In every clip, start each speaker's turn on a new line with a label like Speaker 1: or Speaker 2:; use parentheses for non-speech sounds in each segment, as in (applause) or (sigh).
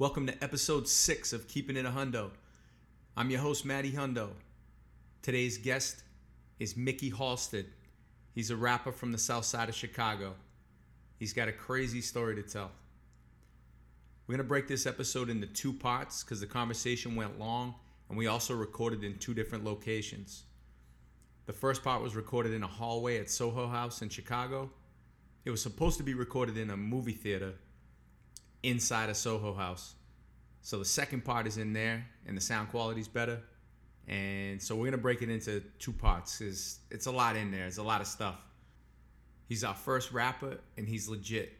Speaker 1: Welcome to episode six of Keeping It a Hundo. I'm your host, Matty Hundo. Today's guest is Mikkey Halsted. He's a rapper from the south side of Chicago. He's got a crazy story to tell. We're going to break this episode into two parts because the conversation went long and we also recorded in two different locations. The first part was recorded in a hallway at Soho House in Chicago. It was supposed to be recorded in a movie theater inside a Soho House. So the second part is in there and the sound quality is better. And so we're to break it into two parts because it's a lot in there. It's a lot of stuff. He's our first rapper and he's legit.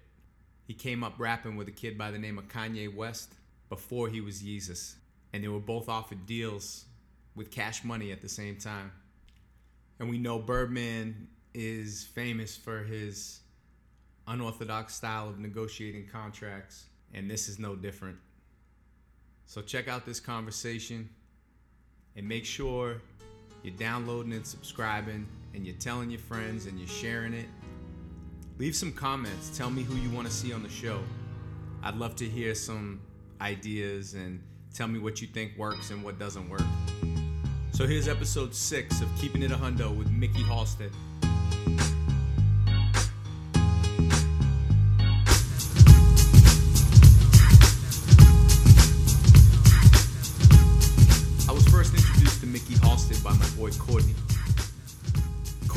Speaker 1: He came up rapping with a kid by the name of Kanye West before he was Yeezus. And they were both offered deals with cash money at the same time. And we know Birdman is famous for his unorthodox style of negotiating contracts, and this is no different. So check out this conversation and make sure you're downloading and subscribing and you're telling your friends and you're sharing it. Leave some comments. Tell me who you want to see on the show. I'd love to hear some ideas and tell me what you think works and what doesn't work. So here's episode six of Keeping It a Hundo with Mikkey Halsted.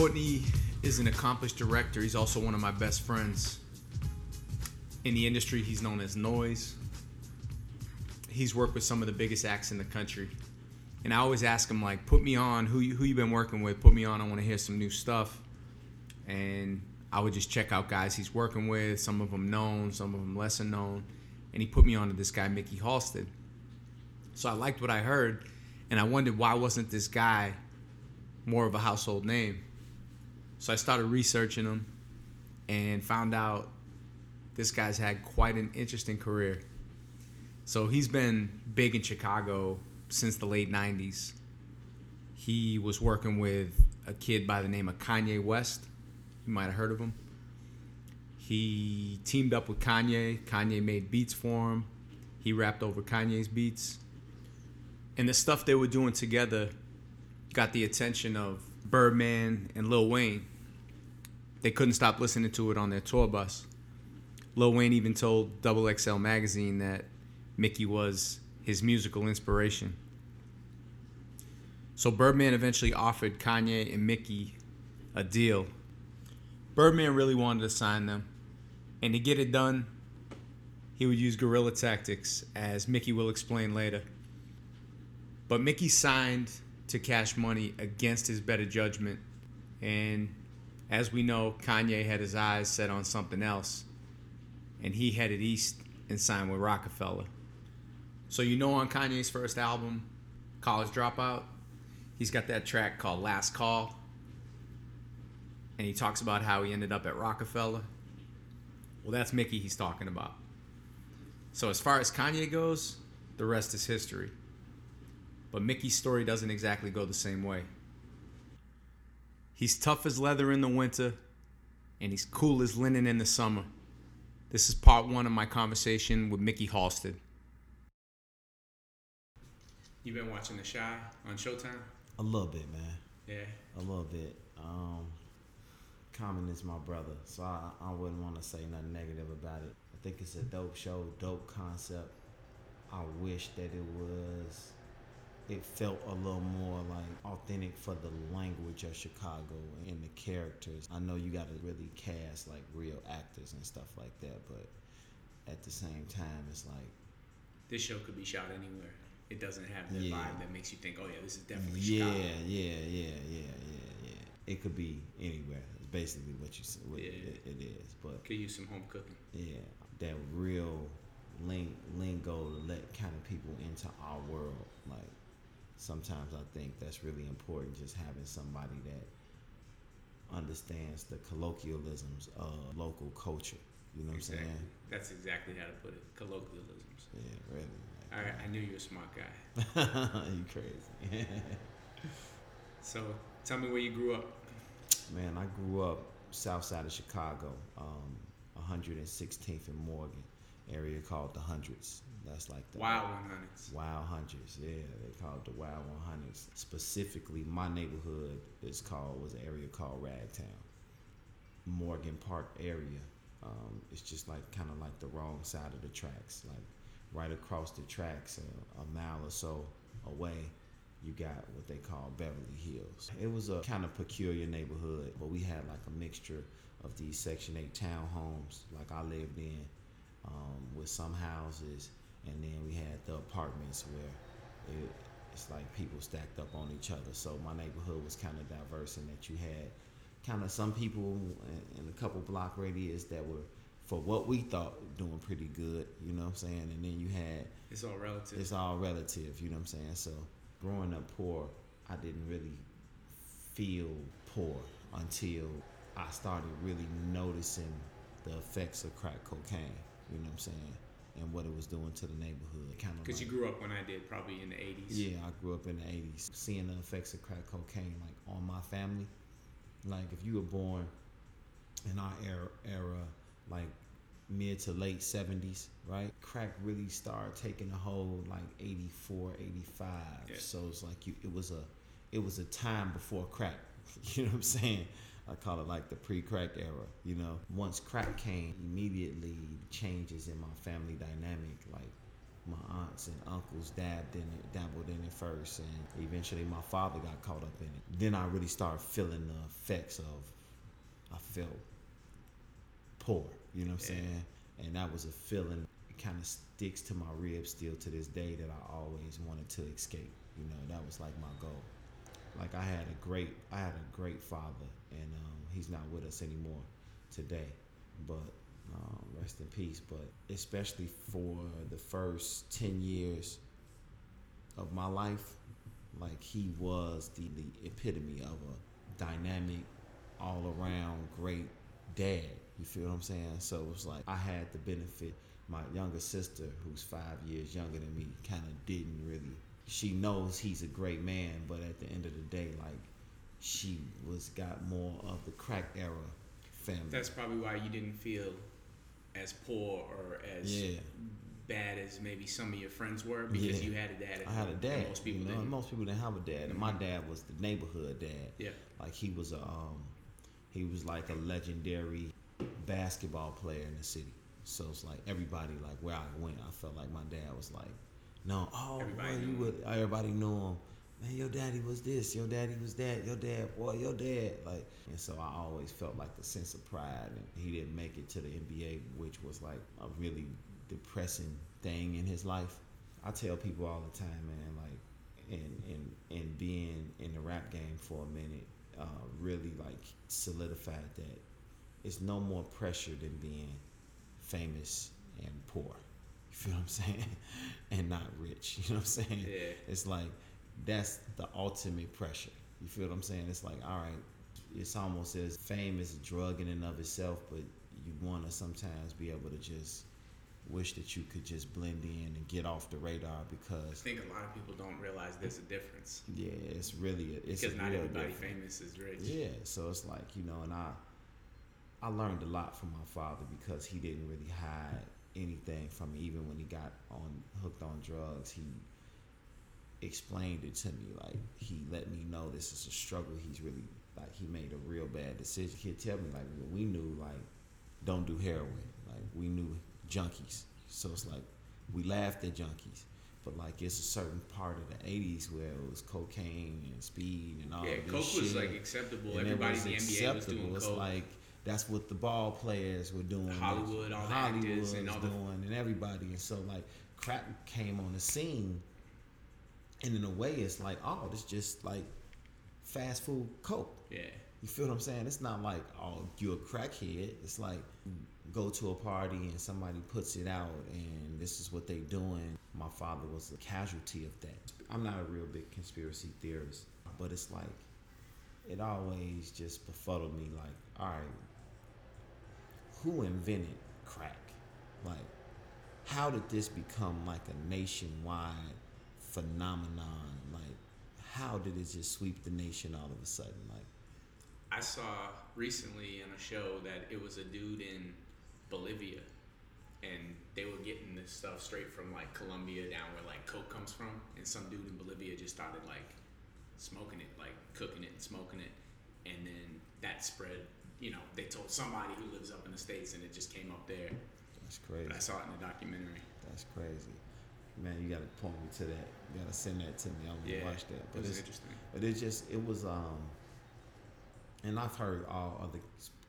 Speaker 1: Courtney is an accomplished director. He's also one of my best friends. In the industry, he's known as Noise. He's worked with some of the biggest acts in the country. And I always ask him, like, put me on. Who you, who you been working with? Put me on. I want to hear some new stuff. And I would just check out guys he's working with. Some of them known, some of them lesser known. And he put me on to this guy, Mikkey Halsted. So I liked what I heard, and I wondered why wasn't this guy more of a household name. So I started researching him and found out this guy's had quite an interesting career. So he's been big in Chicago since the late 90s. He was working with a kid by the name of Kanye West. You might have heard of him. He teamed up with Kanye. Kanye made beats for him. He rapped over Kanye's beats. And the stuff they were doing together got the attention of Birdman and Lil Wayne. They couldn't stop listening to it on their tour bus. Lil Wayne even told Double XL magazine that Mikkey was his musical inspiration. So Birdman eventually offered Kanye and Mikkey a deal. Birdman really wanted to sign them. And to get it done, he would use guerrilla tactics, as Mikkey will explain later. But Mikkey signed to Cash Money against his better judgment. And as we know, Kanye had his eyes set on something else. And he headed east and signed with Roc-A-Fella. So, you know, on Kanye's first album, College Dropout, he's got that track called Last Call. And he talks about how he ended up at Roc-A-Fella. Well, that's Mikkey he's talking about. So, as far as Kanye goes, the rest is history. But Mikkey's story doesn't exactly go the same way. He's tough as leather in the winter, and he's cool as linen in the summer. This is part one of my conversation with Mikkey Halsted. You've been watching The Chi on Showtime?
Speaker 2: A little bit, man.
Speaker 1: Yeah.
Speaker 2: A little bit. Um, Common is my brother, so I, I wouldn't want to say nothing negative about it. I think it's a dope show, dope concept. I wish that it was, it felt a little more like authentic for the language of Chicago and the characters. I know you got to really cast like real actors and stuff like that, but at the same time, it's like
Speaker 1: This show could be shot anywhere. It doesn't have the
Speaker 2: Yeah.
Speaker 1: vibe that makes you think, oh yeah, this is definitely
Speaker 2: yeah,
Speaker 1: Chicago.
Speaker 2: yeah, yeah, yeah, yeah, yeah. It could be anywhere. It's basically what you said. What
Speaker 1: Yeah.
Speaker 2: it, it is, but
Speaker 1: Could use some home cooking.
Speaker 2: yeah, that real ling- lingo to let kind of people into our world. Like sometimes I think that's really important. Just having somebody that understands the colloquialisms of local culture. You know what
Speaker 1: Exactly.
Speaker 2: I'm saying?
Speaker 1: That's exactly how to put it. Colloquialisms.
Speaker 2: Yeah, really.
Speaker 1: All right, I knew you were a smart guy. (laughs)
Speaker 2: you crazy.
Speaker 1: So tell me where you grew up.
Speaker 2: Man, I grew up south side of Chicago, um, 116th and Morgan. area called the Hundreds. That's like the
Speaker 1: Wild 100s.
Speaker 2: Wild Hundreds. Yeah, they call it the Wild 100s. Specifically, my neighborhood is called was an area called Ragtown, Morgan Park area. Um, it's just like kind of like the wrong side of the tracks, like right across the tracks, a, a mile or so away. You got what they call Beverly Hills. It was a kind of peculiar neighborhood, but we had like a mixture of these Section 8 townhomes, like I lived in, um, with some houses, and then we had the apartments where it, it's like people stacked up on each other. So my neighborhood was kind of diverse in that you had kind of some people in, in a couple block radius that were, for what we thought, doing pretty good. You know what I'm saying? And then you had
Speaker 1: It's all relative.
Speaker 2: it's all relative, you know what I'm saying? So growing up poor, I didn't really feel poor until I started really noticing the effects of crack cocaine, you know what I'm saying? And what it was doing to the neighborhood. Kind of
Speaker 1: Because
Speaker 2: like,
Speaker 1: you grew up when I did, probably in the 80s.
Speaker 2: yeah, I grew up in the 80s, seeing the effects of crack cocaine like on my family. Like if you were born in our era, era like mid to late 70s, right? Crack really started taking a hold like 84, 85.
Speaker 1: Yeah.
Speaker 2: So it's like you it was a it was a time before crack. (laughs) You know what I'm saying? I call it like the pre-crack era. You know, once crack came, immediately changes in my family dynamic. Like my aunts and uncles dabbed in it, dabbled in it first, and eventually my father got caught up in it. Then I really started feeling the effects of. I felt poor. You know what I'm saying? And that was a feeling. It kind of sticks to my ribs still to this day that I always wanted to escape. You know, that was like my goal. Like I had a great, I had a great father, and um, he's not with us anymore today. But um, rest in peace. But especially for the first ten years of my life, like he was the, the epitome of a dynamic, all around great dad. You feel what I'm saying? So it's like I had the benefit. My younger sister, who's five years younger than me, kind of didn't really. She knows he's a great man, but at the end of the day, like she was got more of the crack era family.
Speaker 1: That's probably why you didn't feel as poor or as
Speaker 2: yeah.
Speaker 1: bad as maybe some of your friends were because
Speaker 2: Yeah.
Speaker 1: you had a dad. At
Speaker 2: I had a dad.
Speaker 1: Most people
Speaker 2: you know,
Speaker 1: didn't.
Speaker 2: most people didn't have a dad, and my
Speaker 1: Mhm.
Speaker 2: dad was the neighborhood dad.
Speaker 1: Yeah.
Speaker 2: Like he was a, um, he was like a legendary basketball player in the city. So it's like everybody, like where I went, I felt like my dad was like, no, oh,
Speaker 1: Everybody
Speaker 2: boy, you would, everybody knew him. Man, your daddy was this, your daddy was that, your dad, boy, your dad, like, and so I always felt like the sense of pride. And he didn't make it to the NBA, which was like a really depressing thing in his life. I tell people all the time, man, like, and and and being in the rap game for a minute uh, really like solidified that it's no more pressure than being famous and poor. You feel what I'm saying? (laughs) and not rich. You know what I'm saying?
Speaker 1: Yeah.
Speaker 2: It's like that's the ultimate pressure. You feel what I'm saying? It's like, all right, it's almost as fame is a drug in and of itself, but you want to sometimes be able to just wish that you could just blend in and get off the radar because I
Speaker 1: think a lot of people don't realize there's a difference
Speaker 2: yeah, it's really a, it's
Speaker 1: because
Speaker 2: a
Speaker 1: not
Speaker 2: real
Speaker 1: everybody
Speaker 2: difference.
Speaker 1: famous is rich.
Speaker 2: Yeah, so it's like you know, and I I learned a lot from my father because he didn't really hide anything from me. Even when he got on hooked on drugs, he explained it to me. Like he let me know this is a struggle. He's really like he made a real bad decision. He'd tell me like we knew like don't do heroin. Like we knew junkies. So it's like we laughed at junkies. But like it's a certain part of the '80s where it was cocaine and speed and all
Speaker 1: Yeah,
Speaker 2: of this
Speaker 1: coke
Speaker 2: shit
Speaker 1: was like acceptable.
Speaker 2: and
Speaker 1: Everybody
Speaker 2: it
Speaker 1: in
Speaker 2: was
Speaker 1: the NBA was
Speaker 2: acceptable.
Speaker 1: doing
Speaker 2: It's
Speaker 1: coke.
Speaker 2: like that's what the ball players were doing.
Speaker 1: Hollywood, all the
Speaker 2: Hollywood
Speaker 1: actors
Speaker 2: was
Speaker 1: and all the-
Speaker 2: doing, and everybody. And so like crack came on the scene, and in a way, it's like oh, this just like fast food coke.
Speaker 1: yeah,
Speaker 2: You feel what I'm saying? It's not like oh, you're a crackhead. It's like go to a party and somebody puts it out, and this is what they're doing. My father was a casualty of that. I'm not a real big conspiracy theorist, but it's like it always just befuddled me. Like, all right, who invented crack? Like, how did this become like a nationwide phenomenon? Like, how did it just sweep the nation all of a sudden? Like.
Speaker 1: I saw recently in a show that it was a dude in Bolivia and they were getting this stuff straight from like Colombia down where like coke comes from, and some dude in Bolivia just started like smoking it, like cooking it and smoking it, and then that spread. You know, they told somebody who lives up in the states, and it just came up there.
Speaker 2: That's crazy.
Speaker 1: But I saw it in the documentary.
Speaker 2: That's crazy. Man, you gotta point me to that. You gotta send that to me. I want to
Speaker 1: Yeah,
Speaker 2: watch that.
Speaker 1: It
Speaker 2: But
Speaker 1: was
Speaker 2: it's
Speaker 1: interesting.
Speaker 2: But it just it was um and I've heard all other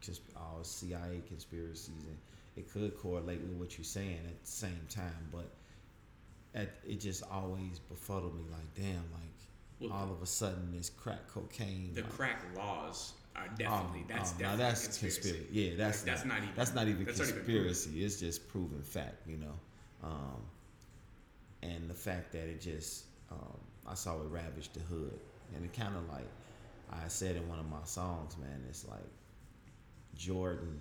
Speaker 2: just all CIA conspiracies and it could correlate with what you're saying at the same time, but at, it just always befuddled me like damn like
Speaker 1: Well,
Speaker 2: all of a sudden this crack cocaine
Speaker 1: the
Speaker 2: like,
Speaker 1: crack laws are
Speaker 2: oh,
Speaker 1: definitely that's
Speaker 2: oh,
Speaker 1: definitely
Speaker 2: that's
Speaker 1: conspiracy.
Speaker 2: conspiracy. Yeah, that's
Speaker 1: Like, that's
Speaker 2: not,
Speaker 1: not even
Speaker 2: that's not even
Speaker 1: that's not even
Speaker 2: conspiracy. it's just proven fact, you know. Um, and the fact that it just um, I saw it ravage the hood, and it kind of like I said in one of my songs, man, it's like Jordan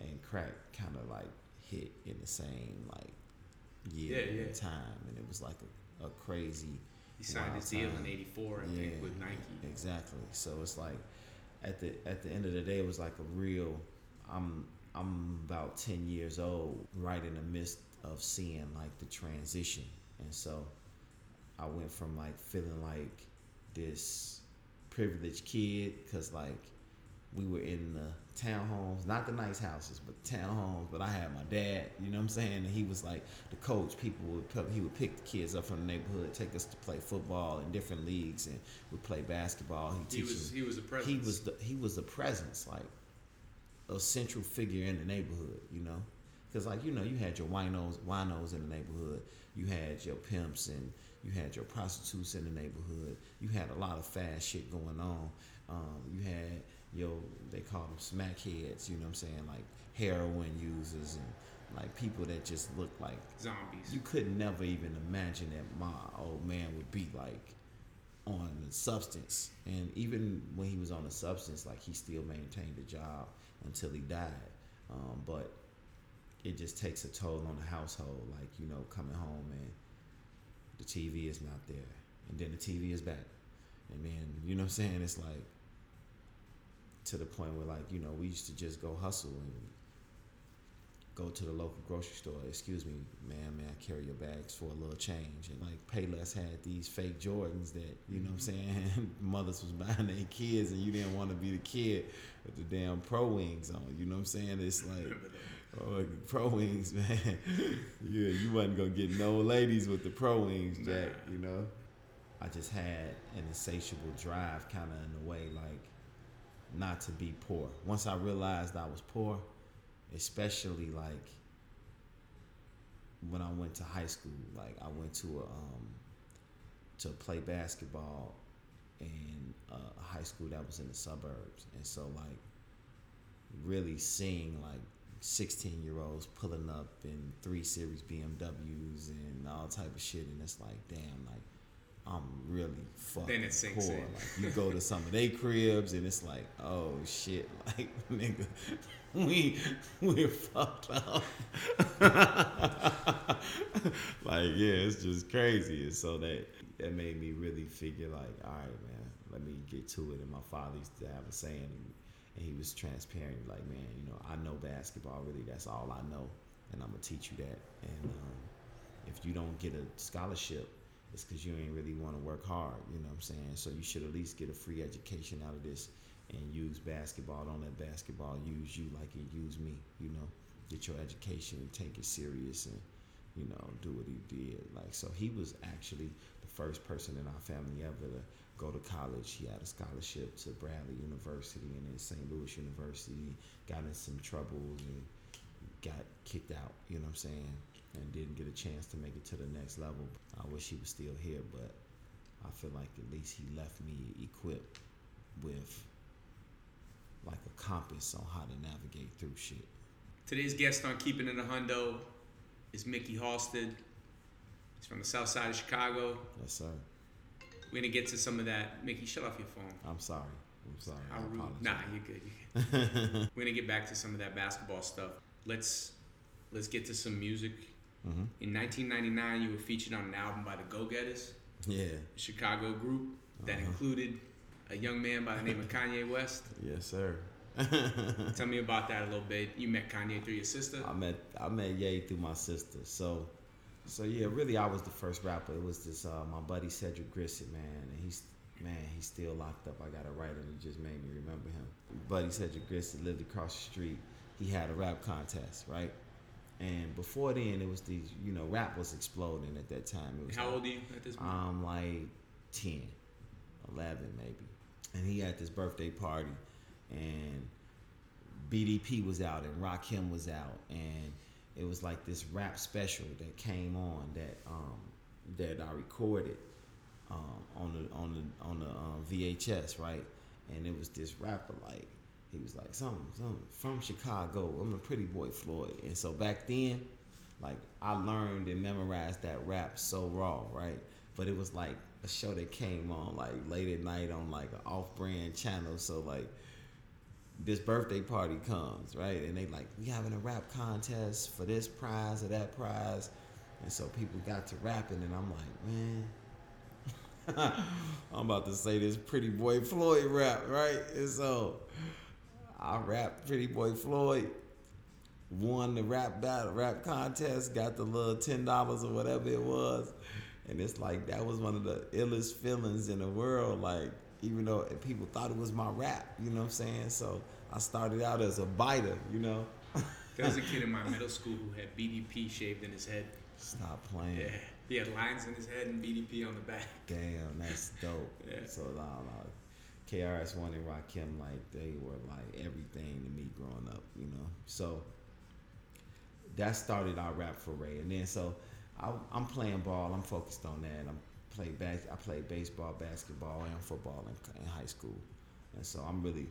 Speaker 2: and crack kind of like hit in the same like year
Speaker 1: Yeah, yeah.
Speaker 2: and time, and it was like a, a crazy
Speaker 1: He signed his deal in '84, I think, with Nike.
Speaker 2: Exactly. So it's like at the at the end of the day, it was like a real. I'm I'm about ten years old, right in the midst of seeing like the transition, and so I went from like feeling like this privileged kid because like we were in the townhomes, not the nice houses, but townhomes. But I had my dad, you know what I'm saying? And he was like the coach. People would pick, he would pick the kids up from the neighborhood, take us to play football in different leagues, and we play basketball. He
Speaker 1: was he was a presence.
Speaker 2: he was the he was a presence, like a central figure in the neighborhood, you know. Because like you know, you had your winos, winos in the neighborhood. You had your pimps and you had your prostitutes in the neighborhood. You had a lot of fast shit going on. Um, you had your they call them smack heads, you know what I'm saying, like heroin users and like people that just look like
Speaker 1: zombies.
Speaker 2: you could never even imagine that my old man would be like on the substance. And even when he was on the substance, like he still maintained a job until he died. Um, but it just takes a toll on the household. Like you know, coming home and the TV is not there, and then the TV is back, and then you know what I'm saying. It's like to the point where like you know we used to just go hustle and go to the local grocery store. Excuse me, ma'am, may I carry your bags for a little change? And like Payless had these fake Jordans that you know what I'm mm-hmm. saying. (laughs) Mothers was buying their kids, and you didn't want to be the kid with the damn Pro Wings on. You know what I'm saying? It's like. (laughs) Oh, pro wings, (laughs) man. yeah, you wasn't gonna get no ladies with the pro wings, Jack. You know. I just had an insatiable drive, kind of in a way, like not to be poor. Once I realized I was poor, especially like when I went to high school, like I went to a um, to play basketball in a high school that was in the suburbs, and so like really seeing like 16 year olds pulling up in three series BMWs and all type of shit, and it's like, damn, like I'm really fucking
Speaker 1: Then it sinks
Speaker 2: poor.
Speaker 1: in.
Speaker 2: Like you go to some of their cribs, and it's like, oh shit, (laughs) like nigga, we we're fucked up. (laughs) like yeah, it's just crazy, and so that that made me really figure like, all right, man, let me get to it. And my father used to have a saying, and, and he was transparent, like, man, you know, I know basketball. Really, that's all I know, and I'm gonna teach you that. And um, if you don't get a scholarship, it's because you ain't really want to work hard. You know what I'm saying? So you should at least get a free education out of this and use basketball. Don't let basketball use you like it used me. You know, get your education and take it serious and you know do what he did. Like so, he was actually the first person in our family ever to go to college. He had a scholarship to Bradley University and then St. Louis University. Got in some troubles and got kicked out. You know what I'm saying? And didn't get a chance to make it to the next level. I wish he was still here, but I feel like at least he left me equipped with like a compass on how to navigate through shit.
Speaker 1: Today's guest on Keeping It a Hundo is Mikkey Halsted. He's from the south side of Chicago.
Speaker 2: Yes, sir.
Speaker 1: We're gonna get to some of that. Mikkey, shut off your phone.
Speaker 2: I'm sorry. I'm sorry.
Speaker 1: How
Speaker 2: I
Speaker 1: rude. Nah, you're good. You're good. (laughs) We're gonna get back to some of that basketball stuff. Let's let's get to some music.
Speaker 2: Hmm
Speaker 1: In 1999, you were featured on an album by the Go Getters,
Speaker 2: Yeah.
Speaker 1: Chicago group that
Speaker 2: Uh-huh.
Speaker 1: included a young man by the name of Kanye West.
Speaker 2: Yes, sir. (laughs)
Speaker 1: Tell me about that a little bit. You met Kanye through your sister.
Speaker 2: I met I met Ye through my sister. So so yeah, really I was the first rapper. It was this uh, my buddy Cedric Grissett, man, and he's man, he's still locked up. I got to write him. It just made me remember him. Buddy Cedric Grissett lived across the street. He had a rap contest, right? And before then, it was these, you know, rap was exploding at that time. It was
Speaker 1: How
Speaker 2: like,
Speaker 1: old are you at this point?
Speaker 2: I'm like 10, 11 maybe. And he had this birthday party, and BDP was out, and Rakim was out, and it was like this rap special that came on that um, that I recorded um, on the on the on the um, VHS, right? And it was this rapper like he was like something, something from Chicago. I'm a pretty boy Floyd, and so back then, like I learned and memorized that rap so raw, right? But it was like a show that came on like late at night on like an off-brand channel, so like this birthday party comes, right? And they like, we having a rap contest for this prize or that prize. And so people got to rapping and I'm like, man, (laughs) I'm about to say this Pretty Boy Floyd rap, right? And so I rapped Pretty Boy Floyd, won the rap battle, rap contest, got the little ten dollars or whatever it was. And it's like that was one of the illest feelings in the world. Like, even though people thought it was my rap, you know what I'm saying? So I started out as a biter, you know.
Speaker 1: There was a kid in my middle school who had BDP shaved in his head.
Speaker 2: Stop playing.
Speaker 1: Yeah, he had lines in his head and BDP on the back.
Speaker 2: Damn, that's dope.
Speaker 1: Yeah.
Speaker 2: So no, no. KRS One and Rakim, like they were like everything to me growing up, you know. So that started our rap foray, and then so I, I'm playing ball. I'm focused on that. I'm play back. I played baseball, basketball, and football in, in high school, and so I'm really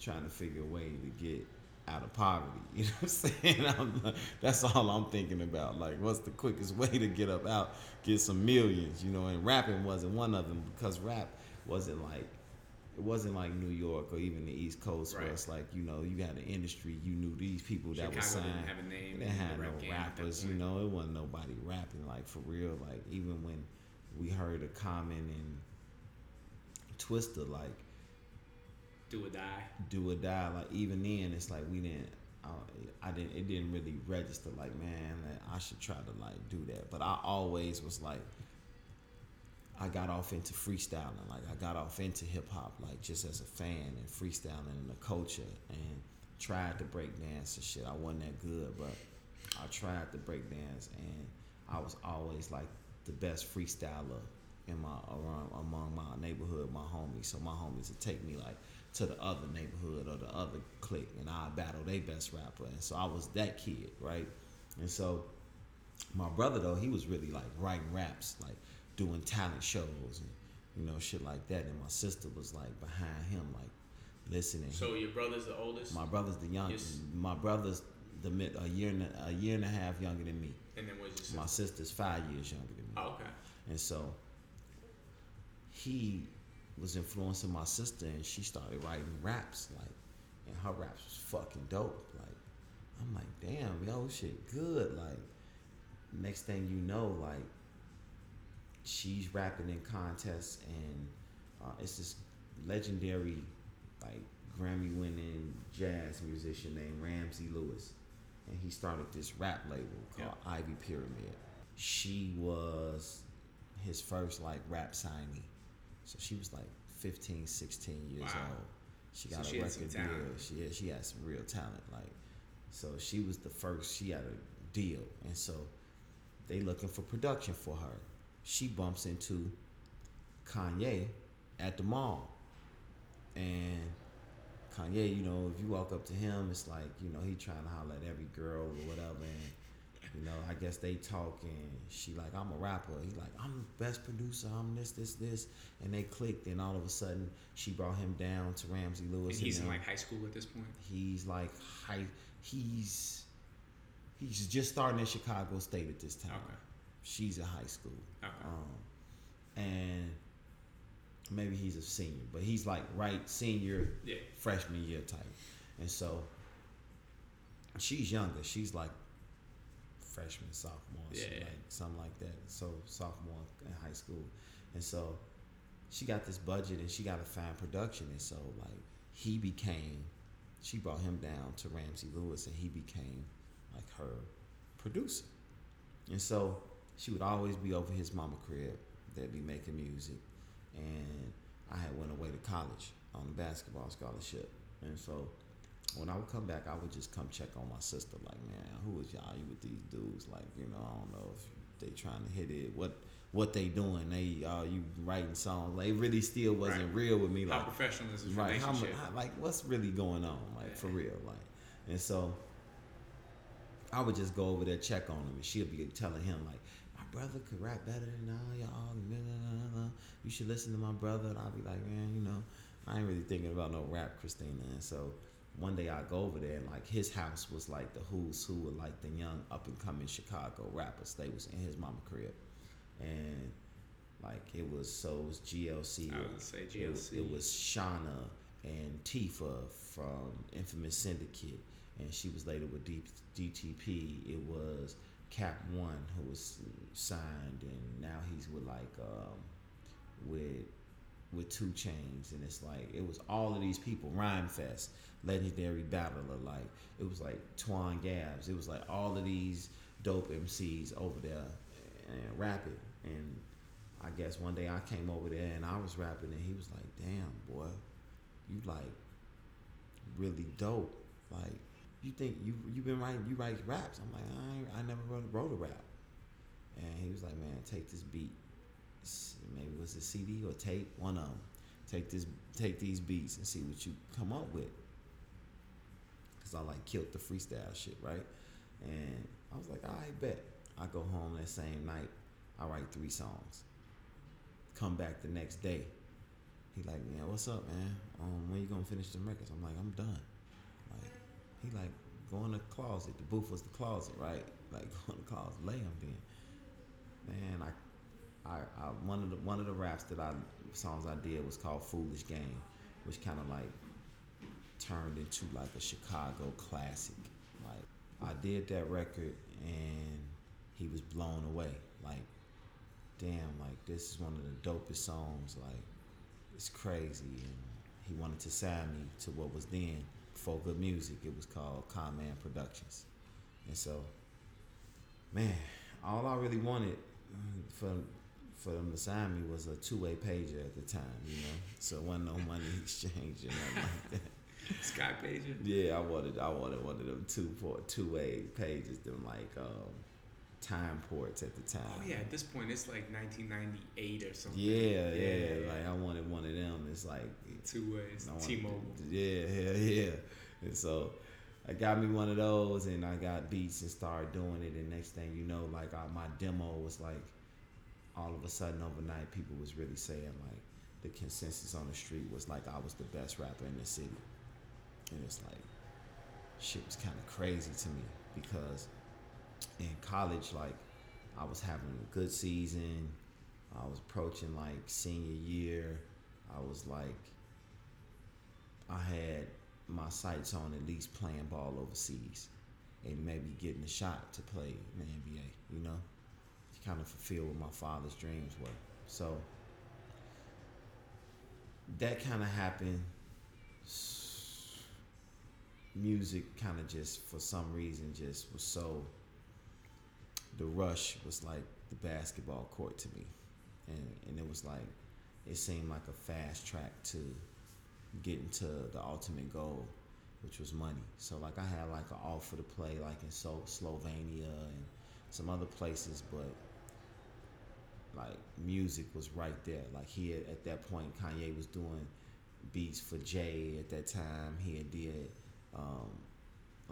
Speaker 2: trying to figure a way to get out of poverty. (laughs) You know what I'm saying? I'm, that's all I'm thinking about. Like, what's the quickest (laughs) way to get up out, get some millions? You know, and rapping wasn't one of them because rap wasn't like it wasn't like New York or even the East Coast where
Speaker 1: Right.
Speaker 2: it's like you know you had an industry, you knew these people that were signed.
Speaker 1: didn't have a name.
Speaker 2: They had no
Speaker 1: rap game at that
Speaker 2: rappers, you know. It wasn't nobody rapping like for real. Like even when we heard a Common and Twista like
Speaker 1: Do or die.
Speaker 2: do or die, like even then it's like we didn't. Uh, I didn't. It didn't really register. Like man, like, I should try to like do that. But I always was like. I got off into freestyling. Like I got off into hip hop, like just as a fan and freestyling and the culture, and tried to break dance and shit. I wasn't that good, but I tried to break dance, and I was always like the best freestyler in my around among my neighborhood, my homies. So my homies would take me like to the other neighborhood or the other clique, and I battle their best rapper. And so I was that kid, right? And so my brother though, he was really like writing raps, like doing talent shows and you know shit like that. And my sister was like behind him, like listening.
Speaker 1: So your brother's the oldest,
Speaker 2: my brother's the youngest.
Speaker 1: Yes.
Speaker 2: My brother's the mid a year and a, a year and a half younger than me.
Speaker 1: and then what's your sister?
Speaker 2: My sister's five years younger than me.
Speaker 1: Oh, okay.
Speaker 2: And so he was influencing my sister and she started writing raps like and her raps was fucking dope. Like I'm like, damn, yo, shit good. Like next thing you know, like she's rapping in contests and uh, it's this legendary like Grammy winning jazz musician named Ramsey Lewis. And he started this rap label called Ivy Pyramid. She was his first like rap signee. So she was like 15, 16 years
Speaker 1: Wow.
Speaker 2: old. She got
Speaker 1: So
Speaker 2: a
Speaker 1: she
Speaker 2: record deal. She yeah, she had some real talent. Like so she was the first she had a deal. And so they looking for production for her. She bumps into Kanye at the mall. And Kanye, you know, if you walk up to him, it's like, you know, he trying to holler at every girl or whatever. And, you know, I guess they talk and she like, I'm a rapper. He like, I'm the best producer. I'm this, this, this. And they clicked. And all of a sudden, she brought him down to Ramsey Lewis.
Speaker 1: And he's in like high school at this point.
Speaker 2: He's like high. He's he's just starting in Chicago State at this time.
Speaker 1: Okay.
Speaker 2: She's in high school,
Speaker 1: Okay.
Speaker 2: um, and maybe he's a senior, but he's like right senior
Speaker 1: yeah.
Speaker 2: freshman year type. And so she's younger. She's like freshman, sophomore, so
Speaker 1: Yeah.
Speaker 2: like something like that. So sophomore in high school. And so she got this budget and she got to find production. And so like he became she brought him down to Ramsey Lewis, and he became like her producer. And so she would always be over his mama crib. They'd be making music, and I had went away to college on a basketball scholarship, and so when I would come back, I would just come check on my sister. Like, man, who is y'all? You with these dudes? Like, you know, I don't know if they trying to hit it. What what they doing? They uh, you writing songs? Like, it really still wasn't
Speaker 1: Right.
Speaker 2: real with me.
Speaker 1: How
Speaker 2: Like,
Speaker 1: professional is this
Speaker 2: right? How,
Speaker 1: relationship?
Speaker 2: how, like, what's really going on? Like, for real? Like, and so I would just go over there check on him, and she'd be telling him like, brother could rap better than all y'all. You should listen to my brother. And I'll be like, man, you know, I ain't really thinking about no rap, Christina. And so one day I go over there, and like his house was like the who's who of like the young up and coming Chicago rappers. They was in his mama crib, and like it was so it was GLC.
Speaker 1: I would say
Speaker 2: It, was-
Speaker 1: GLC.
Speaker 2: it was Shawnna and Tifa from Infamous Syndicate, and she was later with D- DTP. It was Cap One who was signed, and now he's with like um, with with 2 Chainz, and it's like it was all of these people. Rhymefest, Legendary Battler, like it was like Twan Gabs. It was like all of these dope MCs over there and rapping, and I guess one day I came over there and I was rapping, and he was like, "Damn, boy, you like really dope. Like, you think you you been writing you write raps?" I'm like, "I I never wrote, wrote a rap." And he was like, "Man, take this beat. Maybe it was a CD or tape, one of them. Take this, take these beats and see what you come up with." Cause I like killed the freestyle shit, right? And I was like, "I bet." I go home that same night. I write three songs. Come back the next day. He like, man, what's up, man? Um, when you gonna finish the records? I'm like, I'm done. He like, go in the closet. The booth was the closet, right? Like, (laughs) go in the closet, lay him then. Man, I, I, I, one of the one of the raps that I songs I did was called "Foolish Game," which kind of like turned into like a Chicago classic. Like, I did that record and he was blown away. Like, damn, like this is one of the dopest songs. Like, it's crazy. And he wanted to sign me to what was then for good music. It was called Conman Productions. And so, man, all I really wanted for for them to sign me was a two way pager at the time, you know. So it wasn't no money (laughs) exchange or nothing like that.
Speaker 1: Sky Pager.
Speaker 2: Yeah, I wanted I wanted one of them two for two way pages, them like um, time ports at the time.
Speaker 1: Oh yeah, at this point it's like 1998 or something.
Speaker 2: Yeah, yeah, Like I wanted one of them. It's like
Speaker 1: two ways. T-Mobile.
Speaker 2: Yeah, (laughs) yeah, yeah. And so I got me one of those, and I got beats and started doing it. And next thing you know, like I, my demo was like, all of a sudden overnight, people was really saying like the consensus on the street was like I was the best rapper in the city, and it's like shit was kind of crazy to me because in college, like I was having a good season. I was approaching like senior year. I was like, I had my sights on at least playing ball overseas and maybe getting a shot to play in the NBA, you know? To kind of fulfill what my father's dreams were. So that kind of happened. Music kind of just, for some reason, just was so. The rush was like the basketball court to me. And, and it was like, it seemed like a fast track to getting to the ultimate goal, which was money. So like I had like an offer to play like in so Slovenia and some other places, but like music was right there. Like he had, at that point, Kanye was doing beats for Jay at that time. He had did um,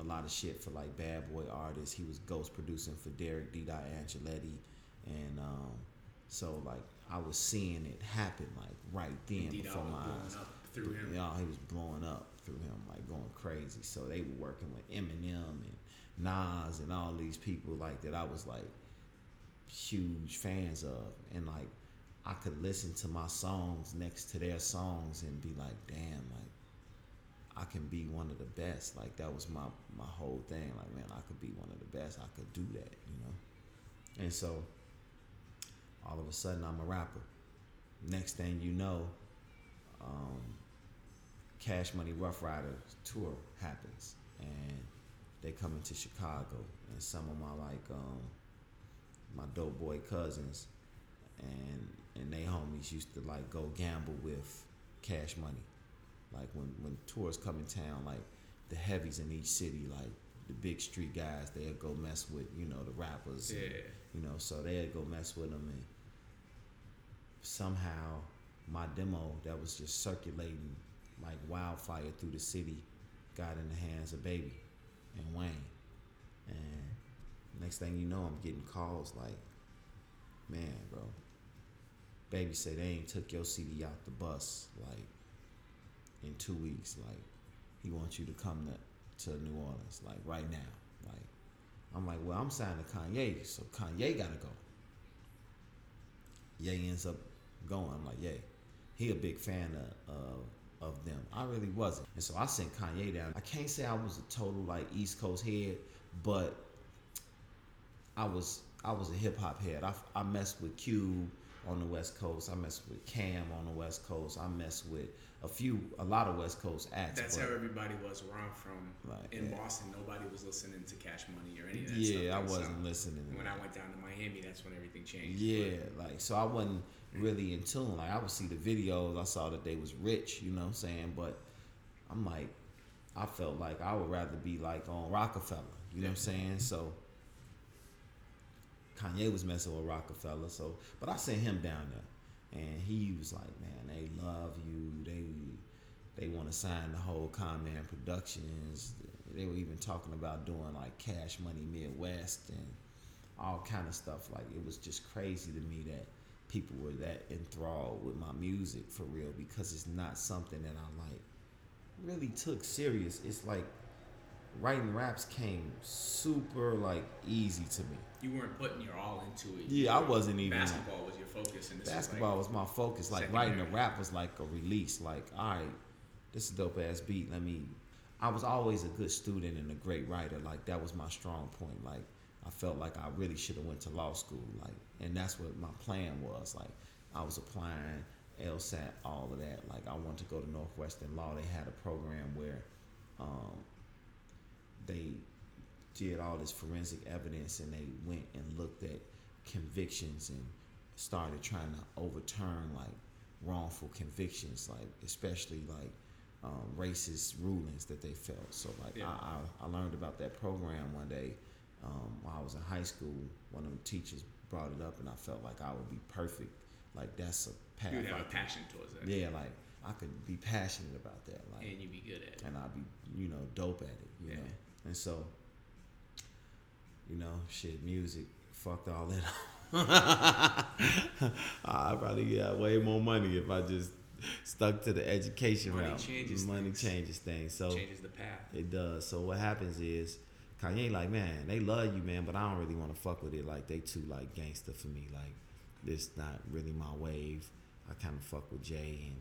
Speaker 2: a lot of shit for like bad boy artists. He was ghost producing for Deric D-Dot Angelettie, and um, so like I was seeing it happen like right then
Speaker 1: Indeed,
Speaker 2: before my eyes.
Speaker 1: through him.
Speaker 2: Yeah, he was blowing up through him, like going crazy. So they were working with Eminem and Nas and all these people like that. I was like huge fans of, and like I could listen to my songs next to their songs and be like, damn, like I can be one of the best. Like that was my my whole thing. Like man, I could be one of the best. I could do that, you know. And so all of a sudden I'm a rapper. Next thing you know, um, Cash Money Ruff Ryder tour happens, and they come into Chicago, and some of my like um, my dope boy cousins, and and they homies used to like go gamble with Cash Money, like when when tours come in town, like the heavies in each city, like the big street guys, they'd go mess with you know the rappers, and, you know, so they'd go mess with them, and somehow my demo that was just circulating like wildfire through the city got in the hands of Baby and Wayne. And next thing you know, I'm getting calls like, man, bro, Baby said they ain't took your CD out the bus like in two weeks. Like he wants you to come to, to New Orleans like right now. Like I'm like, well, I'm signed to Kanye, so Kanye gotta go. Ye ends up going. I'm like, Ye, he a big fan of, of of them. I really wasn't, and so I sent Kanye down. I can't say I was a total like East Coast head, but I was I was a hip hop head. I, I messed with Cube on the West Coast. I mess with Cam on the West Coast. I mess with a few, a lot of West Coast acts.
Speaker 3: That's
Speaker 2: but-
Speaker 3: how everybody was where I'm from.
Speaker 2: Right,
Speaker 3: in
Speaker 2: yeah.
Speaker 3: Boston, nobody was listening to Cash Money or any of that
Speaker 2: yeah, I
Speaker 3: stuff. So
Speaker 2: wasn't listening. to
Speaker 3: When. I went down to Miami, that's when everything changed.
Speaker 2: Yeah, like so I wasn't mm. really in tune. Like I would see the videos, I saw that they was rich, you know what I'm saying? But I'm like, I felt like I would rather be like on Roc-A-Fella, you know what I'm saying? So Kanye was messing with Roc-A-Fella, so but I sent him down there and he was like, Man, they love you, they they want to sign the whole Conman Productions. They were even talking about doing like Cash Money Midwest and all kind of stuff. Like it was just crazy to me that people were that enthralled with my music for real because it's not something that I like really took serious. It's like writing raps came super like easy to me.
Speaker 3: You weren't putting your all into it.
Speaker 2: Yeah, I wasn't even-
Speaker 3: Basketball was your focus, and this
Speaker 2: Basketball
Speaker 3: was
Speaker 2: was my focus. Like writing a rap was like a release. Like, all right, this is dope ass beat. Let me. I was always a good student and a great writer. Like that was my strong point. Like I felt like I really should have went to law school. Like, and that's what my plan was. Like I was applying LSAT, all of that. Like I wanted to go to Northwestern Law. They had a program where um, they did all this forensic evidence and they went and looked at convictions and started trying to overturn like wrongful convictions like especially like um, racist rulings that they felt so like
Speaker 3: Yeah.
Speaker 2: I, I, I learned about that program one day um, while I was in high school one of the teachers brought it up and I felt like I would be perfect like that's a path
Speaker 3: You would have
Speaker 2: I
Speaker 3: a passion towards that.
Speaker 2: yeah like I could be passionate about that like
Speaker 3: And you'd be good at it.
Speaker 2: and I'd be, you know, dope at it, you
Speaker 3: Yeah.
Speaker 2: know. And so, you know, shit, music, fucked all that up. (laughs) I probably got way more money if I just stuck to the education
Speaker 3: Money
Speaker 2: route.
Speaker 3: changes
Speaker 2: money
Speaker 3: things.
Speaker 2: changes things. So
Speaker 3: Changes the path.
Speaker 2: it does. So what happens is Kanye like, man, they love you, man, but I don't really want to fuck with it. Like they too like gangster for me. Like this not really my wave. I kind of fuck with Jay and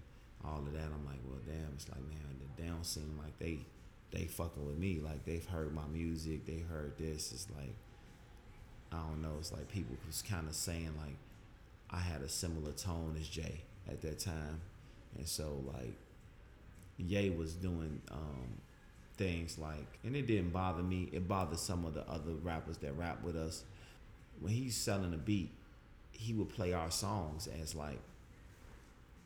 Speaker 2: all of that. I'm like, well, damn. It's like, man, they don't seem like they they fucking with me. Like they've heard my music. They heard this. It's like I don't know. It's like people was kind of saying like I had a similar tone as Jay at that time, and so like Ye was doing um, things like, and it didn't bother me. It bothered some of the other rappers that rap with us. When he's selling a beat, he would play our songs as like,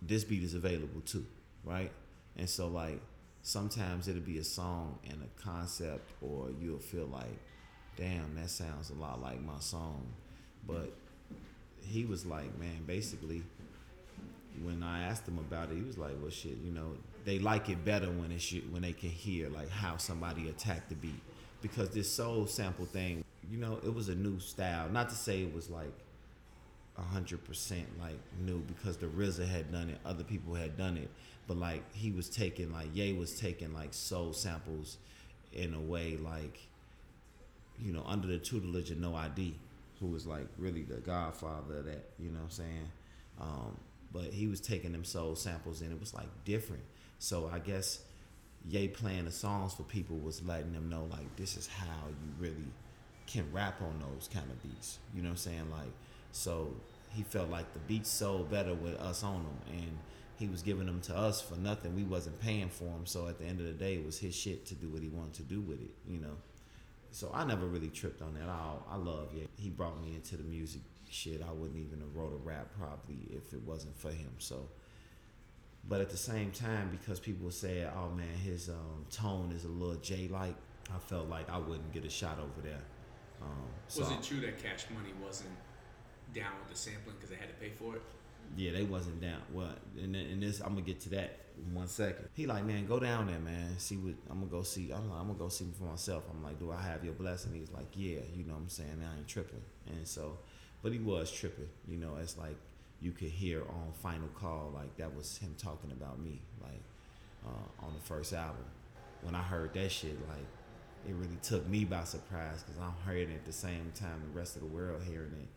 Speaker 2: this beat is available too, right? And so like, sometimes it'll be a song and a concept, or you'll feel like, damn, that sounds a lot like my song, but he was like, man, basically, when I asked him about it, he was like, "Well, shit, you know, they like it better when it's when they can hear like how somebody attacked the beat because this soul sample thing, you know, it was a new style. Not to say it was like hundred percent like new because the RZA had done it, other people had done it, but like he was taking like Ye was taking like soul samples in a way like you know under the tutelage of No ID, who was like really the godfather of that. You know what I'm saying? Um, but he was taking them soul samples and it was like different. So I guess Ye playing the songs for people was letting them know like this is how you really can rap on those kind of beats. You know what I'm saying? Like so he felt like the beats sold better with us on them and he was giving them to us for nothing. We wasn't paying for them. So at the end of the day, it was his shit to do what he wanted to do with it, you know. So I never really tripped on that. I I love yeah. He brought me into the music shit. I wouldn't even have wrote a rap probably if it wasn't for him. So, but at the same time, because people say, "Oh man, his um, tone is a little Jay like," I felt like I wouldn't get a shot over there. Um, so
Speaker 3: Was it true that Cash Money wasn't down with the sampling because they had to pay for it?
Speaker 2: Yeah, they wasn't down. What? And, and this, I'm gonna get to that in one second. He like, man, go down there, man. See what I'm gonna go see. I'm like, I'm gonna go see for myself. I'm like, do I have your blessing? He's like, yeah. You know what I'm saying? I ain't tripping. And so, but he was tripping. You know, it's like you could hear on Final Call, like that was him talking about me, like uh, on the first album. When I heard that shit, like it really took me by surprise because I'm hearing it at the same time the rest of the world hearing it,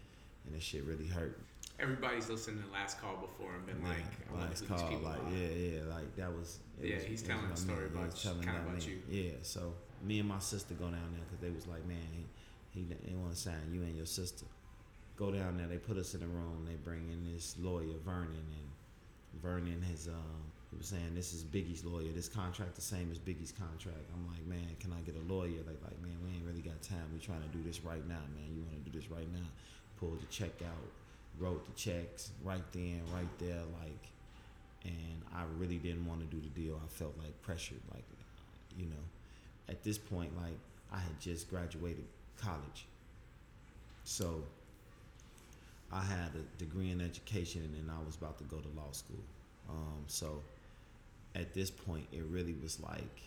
Speaker 2: and that shit really hurt.
Speaker 3: Everybody's listened to the last call before and been like, I wonder
Speaker 2: last call, like yeah, yeah, like that was.
Speaker 3: Yeah,
Speaker 2: was-
Speaker 3: he's telling a story
Speaker 2: man.
Speaker 3: About-
Speaker 2: telling about
Speaker 3: you.
Speaker 2: Yeah, so me and my sister go down there because they was like, man, he he didn't want to sign you and your sister. Go down there. They put us in the room. They bring in this lawyer Vernon, and Vernon has um. He was saying this is Biggie's lawyer. This contract the same as Biggie's contract. I'm like, man, can I get a lawyer? Like, like, man, we ain't really got time. We trying to do this right now, man. You want to do this right now? Pulled the check out, wrote the checks right then, right there, like, and I really didn't want to do the deal. I felt like pressured, like, you know, at this point, like, I had just graduated college, so I had a degree in education, and I was about to go to law school. Um, so at this point, it really was like,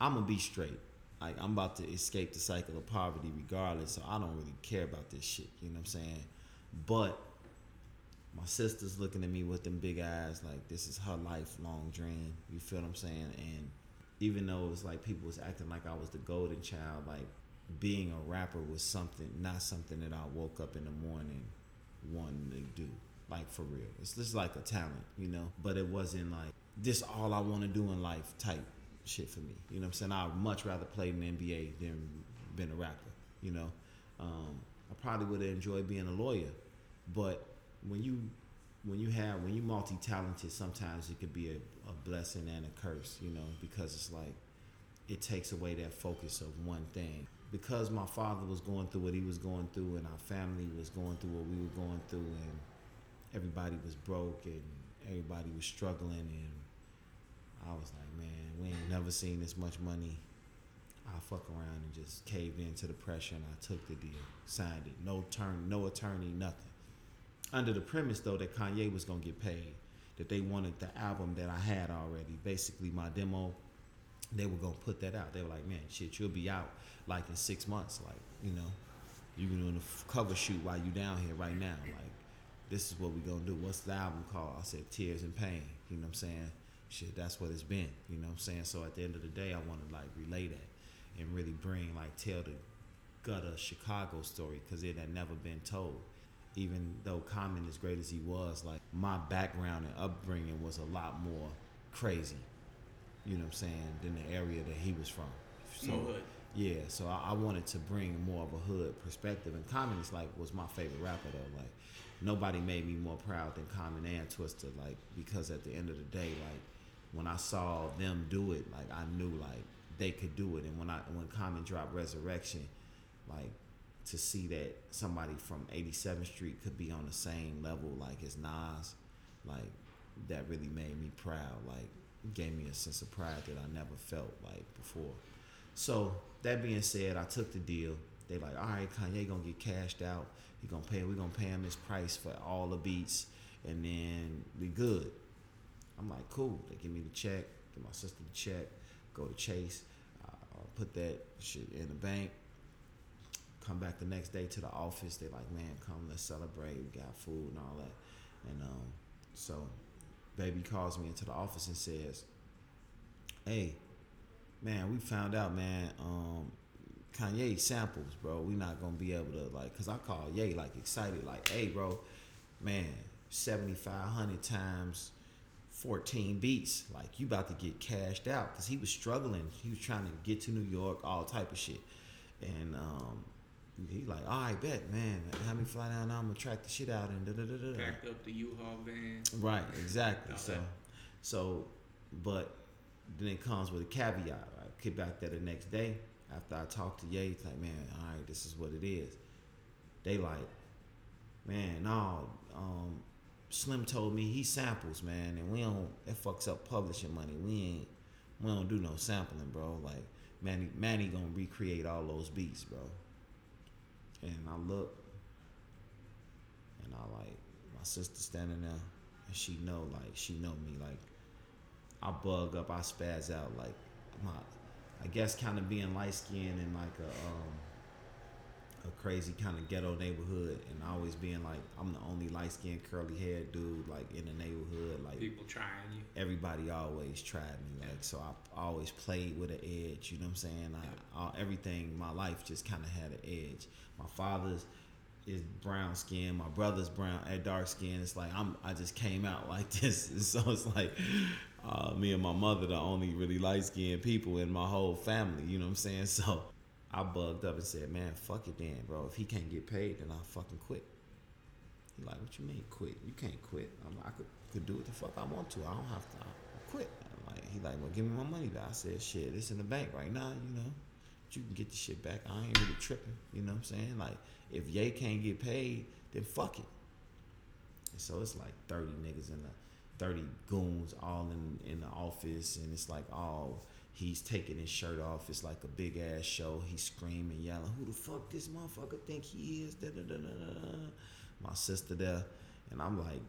Speaker 2: I'm gonna be straight. Like I'm about to escape the cycle of poverty regardless, so I don't really care about this shit. You know what I'm saying? But my sister's looking at me with them big eyes, like this is her lifelong dream. You feel what I'm saying? And even though it was like people was acting like I was the golden child, like being a rapper was something, not something that I woke up in the morning wanting to do. Like for real, it's just like a talent, you know. But it wasn't like this all I want to do in life type shit for me. You know what I'm saying? I'd much rather play in the NBA than been a rapper. You know, um, I probably would have enjoyed being a lawyer, but when you when you have when you multi talented, sometimes it could be a, a blessing and a curse. You know, because it's like it takes away that focus of one thing. Because my father was going through what he was going through, and our family was going through what we were going through, and everybody was broke and everybody was struggling, and I was like, man, we ain't never seen this much money. I fuck around and just caved into the pressure, and I took the deal, signed it, no turn, no attorney, nothing. Under the premise though that Kanye was gonna get paid, that they wanted the album that I had already, basically my demo. They were gonna put that out. They were like, man, shit, you'll be out like in six months, like you know, you can do a cover shoot while you down here right now, like this is what we gonna do. What's the album called? I said Tears and Pain. You know what I'm saying? Shit, that's what it's been. You know what I'm saying? So at the end of the day, I want to like relay that and really bring like tell the gutter Chicago story because it had never been told. Even though Common as great as he was, like my background and upbringing was a lot more crazy. You know what I'm saying? Than the area that he was from. So
Speaker 3: More hood.
Speaker 2: yeah, so I, I wanted to bring more of a hood perspective, and Common is like was my favorite rapper though. Like nobody made me more proud than Common and Twista. Like because at the end of the day, like when I saw them do it, like I knew like they could do it. And when I when Common dropped Resurrection, like to see that somebody from 87th Street could be on the same level like as Nas, like that really made me proud. Like gave me a sense of pride that I never felt like before. So that being said, I took the deal. They like, all right, Kanye gonna get cashed out. He gonna pay. We gonna pay him his price for all the beats, and then we good. I'm like, cool. They give me the check. Give my sister the check. Go to Chase. Uh, put that shit in the bank. Come back the next day to the office. They're like, man, come let's celebrate. We got food and all that. And um, so, baby calls me into the office and says, "Hey, man, we found out, man. Um, Kanye samples, bro. We not gonna be able to like, cause I call Ye like excited, like, hey, bro, man, seventy five hundred times." 14 beats like you about to get cashed out because he was struggling he was trying to get to new york all type of shit and um he like all right bet man have me fly down i'm gonna track the shit out and da da da da
Speaker 3: Packed up the U-Haul van.
Speaker 2: Right, exactly. So
Speaker 3: that.
Speaker 2: So, but then it comes with a caveat. I get back there the next day after I talked to Ye. It's like, man, all right, this is what it is. They like, man, no. Um, Slim told me he samples, man, and we don't. That fucks up publishing money. We ain't. We don't do no sampling, bro. Like Mannie, Mannie gonna recreate all those beats, bro. And I look, and I like my sister standing there, and she know, like she know me, like I bug up, I spaz out, like my, I guess kind of being light skinned and like a um, a crazy kind of ghetto neighborhood, and always being like I'm the only light skinned curly haired dude like in the neighborhood, like
Speaker 3: People trying you.
Speaker 2: everybody always tried me like so i always played with an edge you know what i'm saying? I, I, everything my life just kind of had an edge. My father's is brown skin my brother's brown at dark skin. It's like i'm i just came out (laughs) like this. And (laughs) so it's like uh, me and my mother the only really light skinned people in my whole family you know what i'm saying? (laughs) So i bugged up and said man fuck it then bro if he can't get paid then i'll fucking quit he like, what you mean quit? You can't quit. I'm like, I could, could do what the fuck I want to. I don't have to. I'll quit. I'm like, he like, well, give me my money back. I said, shit, it's in the bank right now, you know. But you can get the shit back. I ain't really tripping. You know what I'm saying? Like, if Ye can't get paid, then fuck it. And so it's like 30 niggas in the 30 goons all in in the office and it's like all he's taking his shirt off. It's like a big ass show. He's screaming, yelling, "Who the fuck this motherfucker think he is?" Da, da, da. My sister there, and I'm like,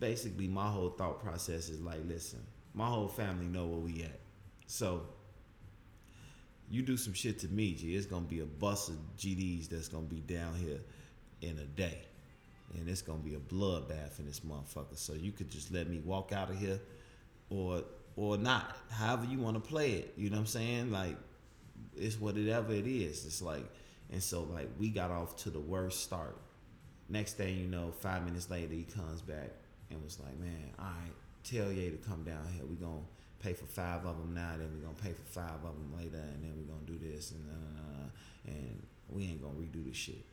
Speaker 2: basically, my whole thought process is like, listen, my whole family know where we at, so you do some shit to me, G, it's gonna be a bus of GDs that's gonna be down here in a day. And it's gonna be a bloodbath in this motherfucker. So you could just let me walk out of here or or not. However you wanna play it. You know what I'm saying? Like it's whatever it is. It's like and so like we got off to the worst start. Next thing you know, five minutes later he comes back and was like, Man, all right, tell Ye to come down here. We gonna pay for five of them now, then we gonna pay for five of them later, and then we gonna do this and and we ain't gonna redo the shit.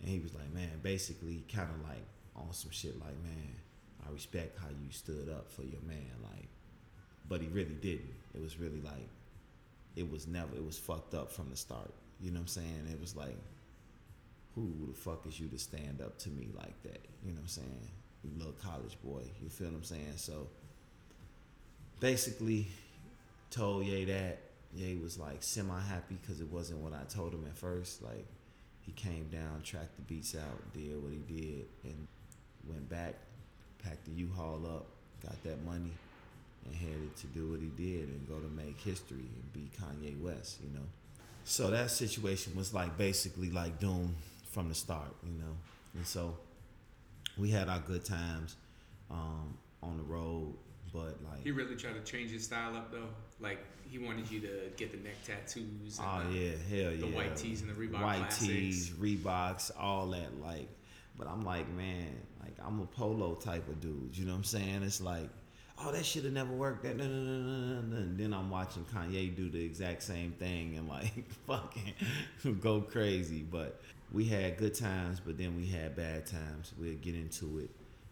Speaker 2: And he was like, man, basically kind of like on some shit like, man, I respect how you stood up for your man, like, but he really didn't. It was really like, it was never, it was fucked up from the start. You know what I'm saying? It was like, who the fuck is you to stand up to me like that? You know what I'm saying? You little college boy. You feel what I'm saying? So basically, told Ye that. Ye was like semi happy because it wasn't what I told him at first. Like, he came down, tracked the beats out, did what he did, and went back, packed the U-Haul up, got that money, and headed to do what he did and go to make history and be Kanye West, you know. So that situation was like basically like doom from the start, you know. And so we had our good times um, on the road, but like
Speaker 3: He really tried to change his style up though. Like he wanted you to get the neck tattoos. And
Speaker 2: Oh
Speaker 3: the,
Speaker 2: yeah, hell yeah.
Speaker 3: the white tees and the Reebok
Speaker 2: white
Speaker 3: classics.
Speaker 2: tees, Reeboks, all that. Like, but I'm like, man, like I'm a polo type of dude. You know what I'm saying? It's like, oh, that should have never worked. That. And then I'm watching Kanye do the exact same thing and like (laughs) fucking (laughs) go crazy. But we had good times, but then we had bad times. We'll get into it.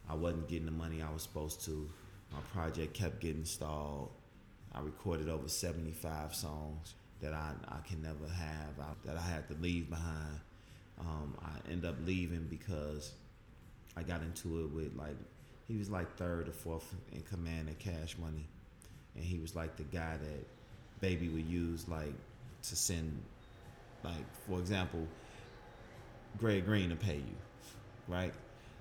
Speaker 2: I wasn't getting the money I was supposed to. My project kept getting stalled. I recorded over 75 songs that I, I can never have, I, that I had to leave behind. Um, I end up leaving because I got into it with like, he was like third or fourth in command at Cash Money. And he was like the guy that Baby would use like to send, like, for example, Greg Green to pay you, right?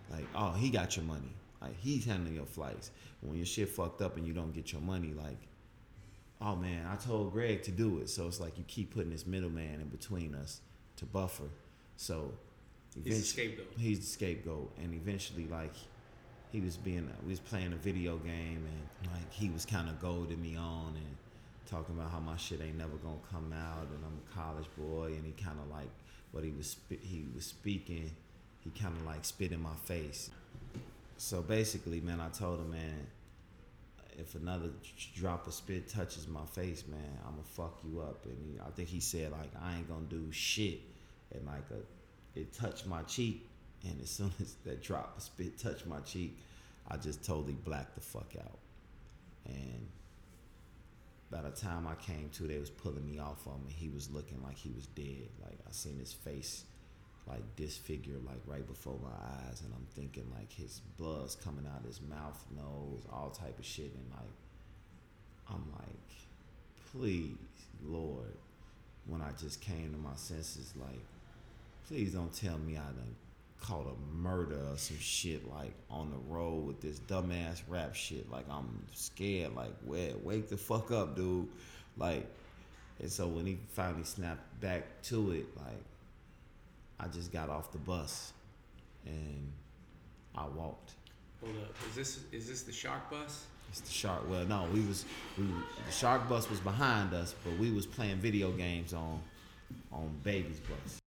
Speaker 2: Like, oh, he got your money. Like, he's handling your flights. When your shit fucked up and you don't get your money, like, oh man, I told Greg to do it. So it's like you keep putting this middleman in between us to buffer. So
Speaker 3: He's the scapegoat.
Speaker 2: he's the scapegoat, and eventually, like, he was being, we was playing a video game, and like he was kind of goading me on and talking about how my shit ain't never gonna come out, and I'm a college boy, and he kind of like what he was he was speaking, he kind of like spit in my face. So basically, man, I told him, man, if another drop of spit touches my face, man, I'ma fuck you up. And he, I think he said like I ain't gonna do shit, and like a, it touched my cheek, and as soon (laughs) as that drop of spit touched my cheek, I just totally blacked the fuck out. And by the time I came to, they was pulling me off of me. He was looking like he was dead. Like I seen his face like disfigured like right before my eyes and I'm thinking like his blood's coming out his mouth, nose, all type of shit and like I'm like, please, Lord, when I just came to my senses, like, please don't tell me I done caught a murder or some shit like on the road with this dumbass rap shit. Like I'm scared. Like, wait, wake the fuck up, dude. Like, and so when he finally snapped back to it, like, I just got off the bus and I walked.
Speaker 3: Hold up. Is this is this the shark bus?
Speaker 2: It's the shark. Well, no, we was we the shark bus was behind us, but we was playing video games on on baby's bus.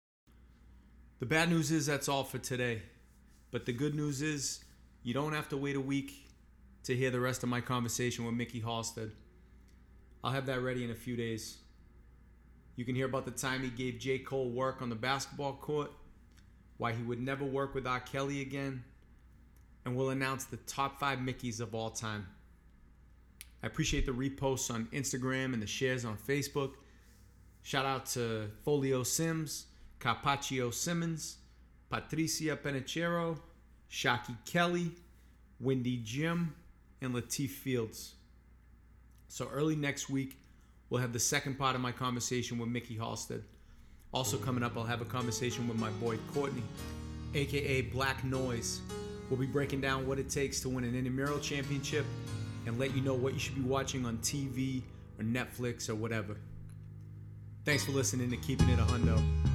Speaker 1: The bad news is that's all for today. But the good news is you don't have to wait a week to hear the rest of my conversation with Mikkey Halsted. I'll have that ready in a few days. You can hear about the time he gave J. Cole work on the basketball court, why he would never work with R. Kelly again, and we'll announce the top five Mickeys of all time. I appreciate the reposts on Instagram and the shares on Facebook. Shout out to Folio Sims, Carpaccio Simmons, Patricia Penechero, Shaki Kelly, Wendy Jim, and Latif Fields. So early next week, we'll have the second part of my conversation with Mikkey Halsted. Also coming up, I'll have a conversation with my boy Courtney, aka Black Noise. We'll be breaking down what it takes to win an intramural championship and let you know what you should be watching on TV or Netflix or whatever. Thanks for listening to Keeping It a Hundo.